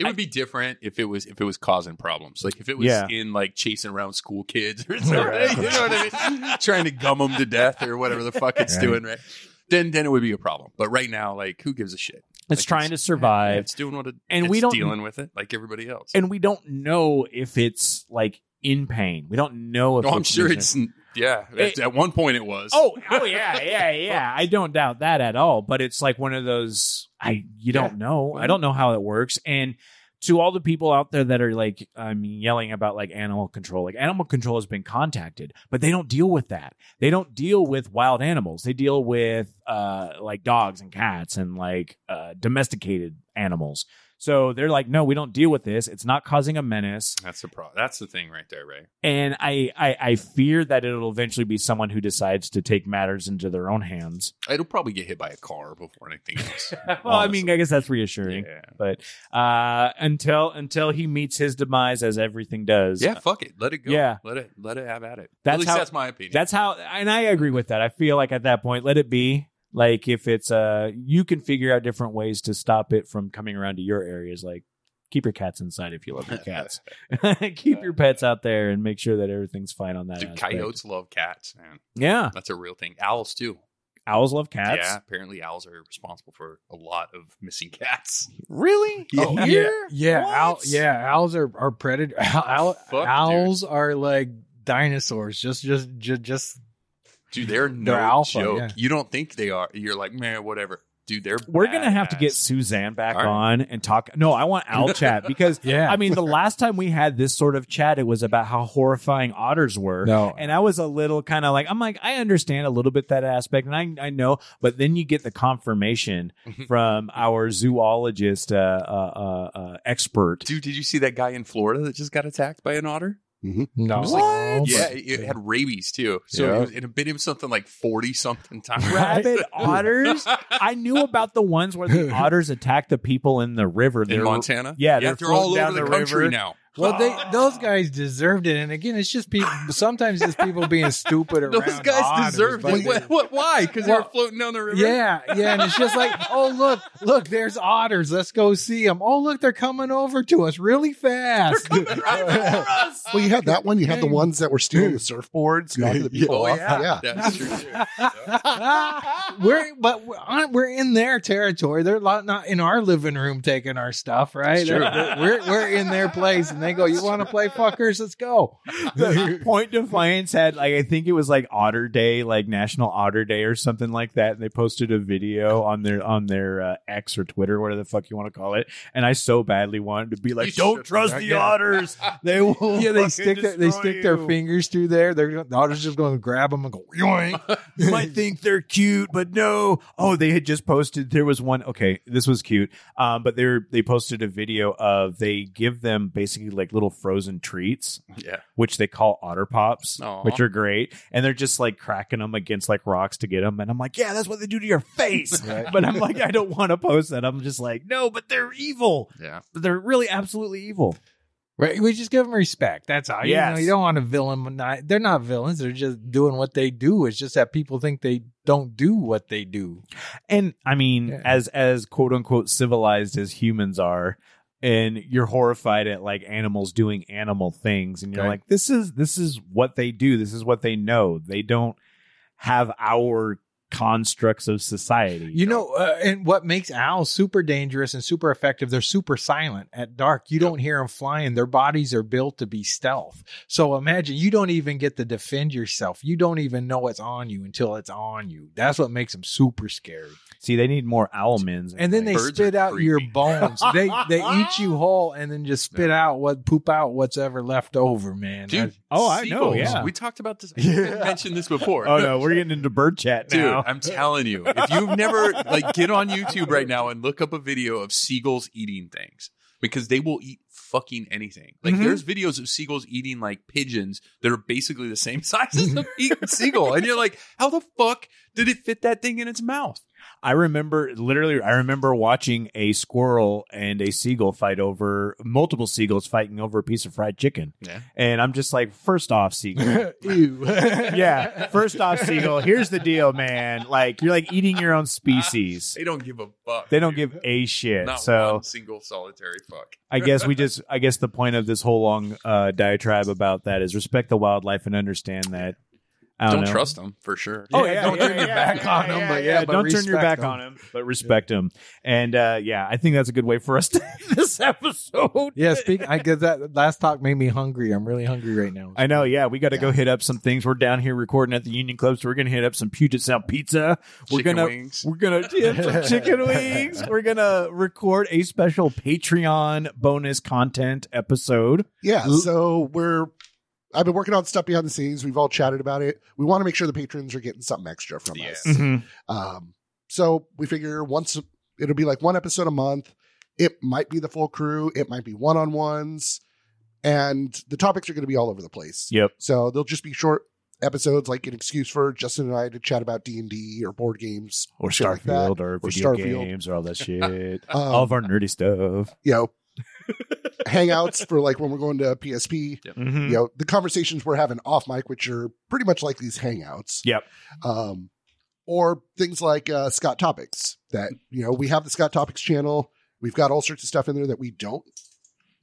It would be different if it was if it was causing problems. Like if it was Yeah. in like chasing around school kids or [LAUGHS] something. right? You know what I mean? Trying to gum them to death or whatever the fuck it's Right. doing, right? Then then it would be a problem. But right now, like who gives a shit? it's Like, trying to survive Yeah, it's doing what it And it's we don't- dealing with it like everybody else. and we don't know if it's like in pain we don't know if Oh, I'm sure it's Yeah, It- at, one point it was. Oh, oh yeah, yeah, [LAUGHS] yeah. I don't doubt that at all. But it's like one of those I you don't know. I don't know how it works. And to all the people out there that are like mean yelling about like animal control, like animal control has been contacted, but they don't deal with that. They don't deal with wild animals. They deal with uh like dogs and cats and like uh domesticated animals. So they're like, no, we don't deal with this. It's not causing a menace. That's the pro. That's the thing right there, Ray. And I, I I fear that it'll eventually be someone who decides to take matters into their own hands. It'll probably get hit by a car before anything else. [LAUGHS] well, I mean, I guess that's reassuring. yeah. But uh, until until he meets his demise, as everything does. Yeah, fuck it. Let it go. Yeah. Let it let it have at it. That's at least how- that's my opinion. That's how, and I agree with that. I feel like at that point, let it be. Like if it's uh, you can figure out different ways to stop it from coming around to your areas. Like keep your cats inside if you love your [LAUGHS] cats. [LAUGHS] keep your pets out there and make sure that everything's fine on that. Dude, aspect. coyotes love cats, man. Yeah, That's a real thing. Owls too. owls love cats. Yeah, apparently owls are responsible for a lot of missing cats. Really? [LAUGHS] Oh, yeah, yeah, owl, yeah. Owls are are predator. Owl, Fuck, owls are like dinosaurs. Just, just, just, just. Dude, they're no They're alpha, joke. yeah. You don't think they are. You're like, man, whatever. Dude, they're We're gonna have to get. Suzanne back All right. on and talk. No, I want owl [LAUGHS] chat because [LAUGHS] Yeah. I mean the last time we had this sort of chat, it was about how horrifying otters were. No. And I was a little kind of like, I'm like, I understand a little bit that aspect, and I I know, but then you get the confirmation [LAUGHS] from our zoologist uh, uh, uh, uh, expert. Dude, did you see that guy in Florida that just got attacked by an otter? No. What? Yeah, it it had rabies too. So Yeah. it, was, it had been him something like forty something times. Rabid [LAUGHS] otters. I knew about the ones where the [LAUGHS] otters attack the people in the river. in They're- Montana. Yeah, yeah, they're they're, all floating down over the, the country river. now. Well, they those guys deserved it, and again, it's just people. [LAUGHS] Sometimes it's people being stupid around. Those guys otters, deserved it. What, what, why? Because Well, they're floating down the river. Yeah, yeah, and it's just like, [LAUGHS] oh look, look, there's otters. Let's go see them. Oh look, they're coming over to us really fast. [LAUGHS] Well, you had that one. You had the ones that were stealing the hmm. surfboards, knocking the people Oh off. yeah, yeah. that's true. Too. we're but we're, we're in their territory. They're not not in our living room taking our stuff, right? true. They're- We're we're in their place, and they go, "You want to play fuckers? Let's go." Point Defiance had like I think it was like Otter Day, like National Otter Day or something like that. And they posted a video on their on their uh, X or Twitter, whatever the fuck you want to call it. And I so badly wanted to be like, You "Don't trust the yeah. otters. They will." [LAUGHS] yeah, they stick their, they destroy stick their fingers through there. They're the otters just going to grab them and go yoink. You [LAUGHS] might think they're cute, but no. Oh, they had just posted. There was one. Okay, this was cute. Um, but they they posted a video of they give them basically like little frozen treats, Yeah. which they call otter pops, Aw. which are great, and they're just like cracking them against like rocks to get them. And I'm like, yeah, that's what they do to your face. [LAUGHS] But I'm like, I don't want to post that. I'm just like, no, but they're evil. Yeah. They're really absolutely evil. Right, we just give them respect. That's all. You, know, you don't want to villain. Not, they're not villains. They're just doing what they do. It's just that people think they don't do what they do. And I mean, Yeah. as as quote unquote civilized as humans are, and you're horrified at like animals doing animal things, and you're Okay. like, this is this is what they do. This is what they know. They don't have our constructs of society. You know, uh, and what makes owls super dangerous and super effective, they're super silent at dark. You don't hear them flying. Their bodies are built to be stealth. So imagine you don't even get to defend yourself. You don't even know it's on you until it's on you. That's what makes them super scary. See, they need more owlmans. And then they Birds spit are out your bones. they they eat you [LAUGHS] whole and then just spit out what poop out what's ever left over, man. Dude. That's- Oh, I know, yeah. We talked about this. [LAUGHS] I mentioned this before. oh no, we're getting into bird chat Dude, now. I'm telling you, if you've never like get on YouTube right now and look up a video of seagulls eating things because they will eat fucking anything. Like Mhm. there's videos of seagulls eating like pigeons that are basically the same [LAUGHS] size as the seagull, and you're like, how the fuck did it fit that thing in its mouth? I remember literally. I remember watching a squirrel and a seagull fight over multiple seagulls fighting over a piece of fried chicken. Yeah. And I'm just like, first off, seagull. [LAUGHS] Ew. [LAUGHS] yeah. First off, seagull. Here's the deal, man. Like you're like eating your own species. They don't give a fuck. They don't dude. give a shit. not so one single solitary fuck. I guess we just. I guess the point of this whole long uh, diatribe about that is respect the wildlife and understand that I Don't, don't, trust them for sure. Oh Yeah, yeah, don't yeah, turn your back on on 'em, yeah, but yeah, yeah, but don't turn your respect back 'em. on him, but respect him. And uh, yeah, I think that's a good way for us to end [LAUGHS] this episode. Yeah, speak. I guess that last talk made me hungry. I'm really hungry right now. I know. Yeah, we got to go hit up some things. We're down here recording at the Union Club, so we're gonna hit up some Puget Sound pizza. We're Chicken gonna wings. we're gonna [LAUGHS] get some chicken wings. We're gonna record a special Patreon bonus content episode. Yeah, so we're I've been working on stuff behind the scenes. We've all chatted about it. We want to make sure the patrons are getting something extra from Yeah. us. Mhm. Um, so we figure once it'll be like one episode a month. It might be the full crew. It might be one on ones, and the topics are going to be all over the place. Yep. So they'll just be short episodes, like an excuse for Justin and I to chat about D and D or board games Or shit like. Starfield, or Or video Starfield. games, or all that [LAUGHS] shit. Um, all of our nerdy stuff. you know, hangouts for like when we're going to PSP. Mhm. You know, the conversations we're having off mic, which are pretty much like these hangouts. Yep. um, or things like uh, Scott Topics that you know we have the Scott Topics channel. We've got all sorts of stuff in there that we don't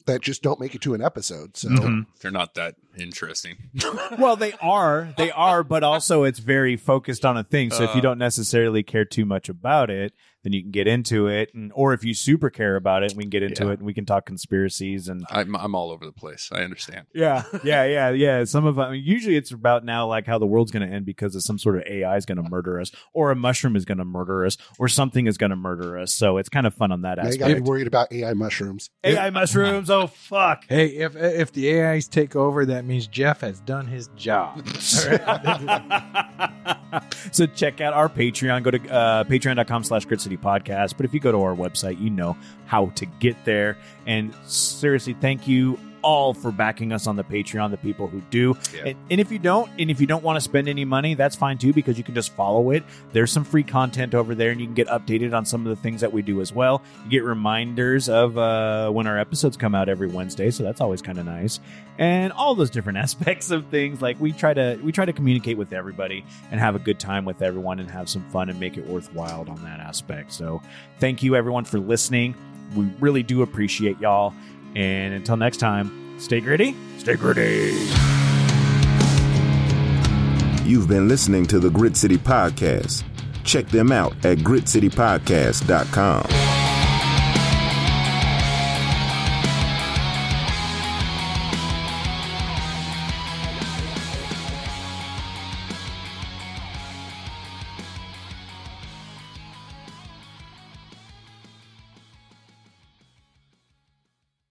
that just don't make it to an episode. So Mhm. They're not that interesting. [LAUGHS] well, they are, they are, but also it's very focused on a thing. So if you Uh. don't necessarily care too much about it, then you can get into it, and or if you super care about it, we can get into Yeah. it, and we can talk conspiracies and I'm, I'm all over the place. I understand. [LAUGHS] yeah, yeah, yeah, yeah. Some of I mean, usually it's about now like how the world's going to end because of some sort of AI is going to murder us, or a mushroom is going to murder us, or something is going to murder us. So it's kind of fun on that now you aspect. got to be worried about AI mushrooms. AI mushrooms. Oh fuck. Hey, if if the AIs take over, that means Jeff has done his job. [LAUGHS] [LAUGHS] so check out our Patreon. Go to uh, patreon.com slash Grit City Podcast. But if you go to our website, you know how to get there. And seriously, thank you all for backing us on the Patreon, the people who do. Yeah. And, and if you don't, and if you don't want to spend any money, that's fine too, because you can just follow it. There's some free content over there, and you can get updated on some of the things that we do as well. You get reminders of uh, when our episodes come out every Wednesday, so that's always kind of nice. And all those different [LAUGHS] aspects of things, like we try to we try to communicate with everybody and have a good time with everyone and have some fun and make it worthwhile on that aspect. So thank you everyone for listening. We really do appreciate y'all. And until next time, stay gritty. Stay gritty. You've been listening to the Grit City Podcast. Check them out at gritcitypodcast.com.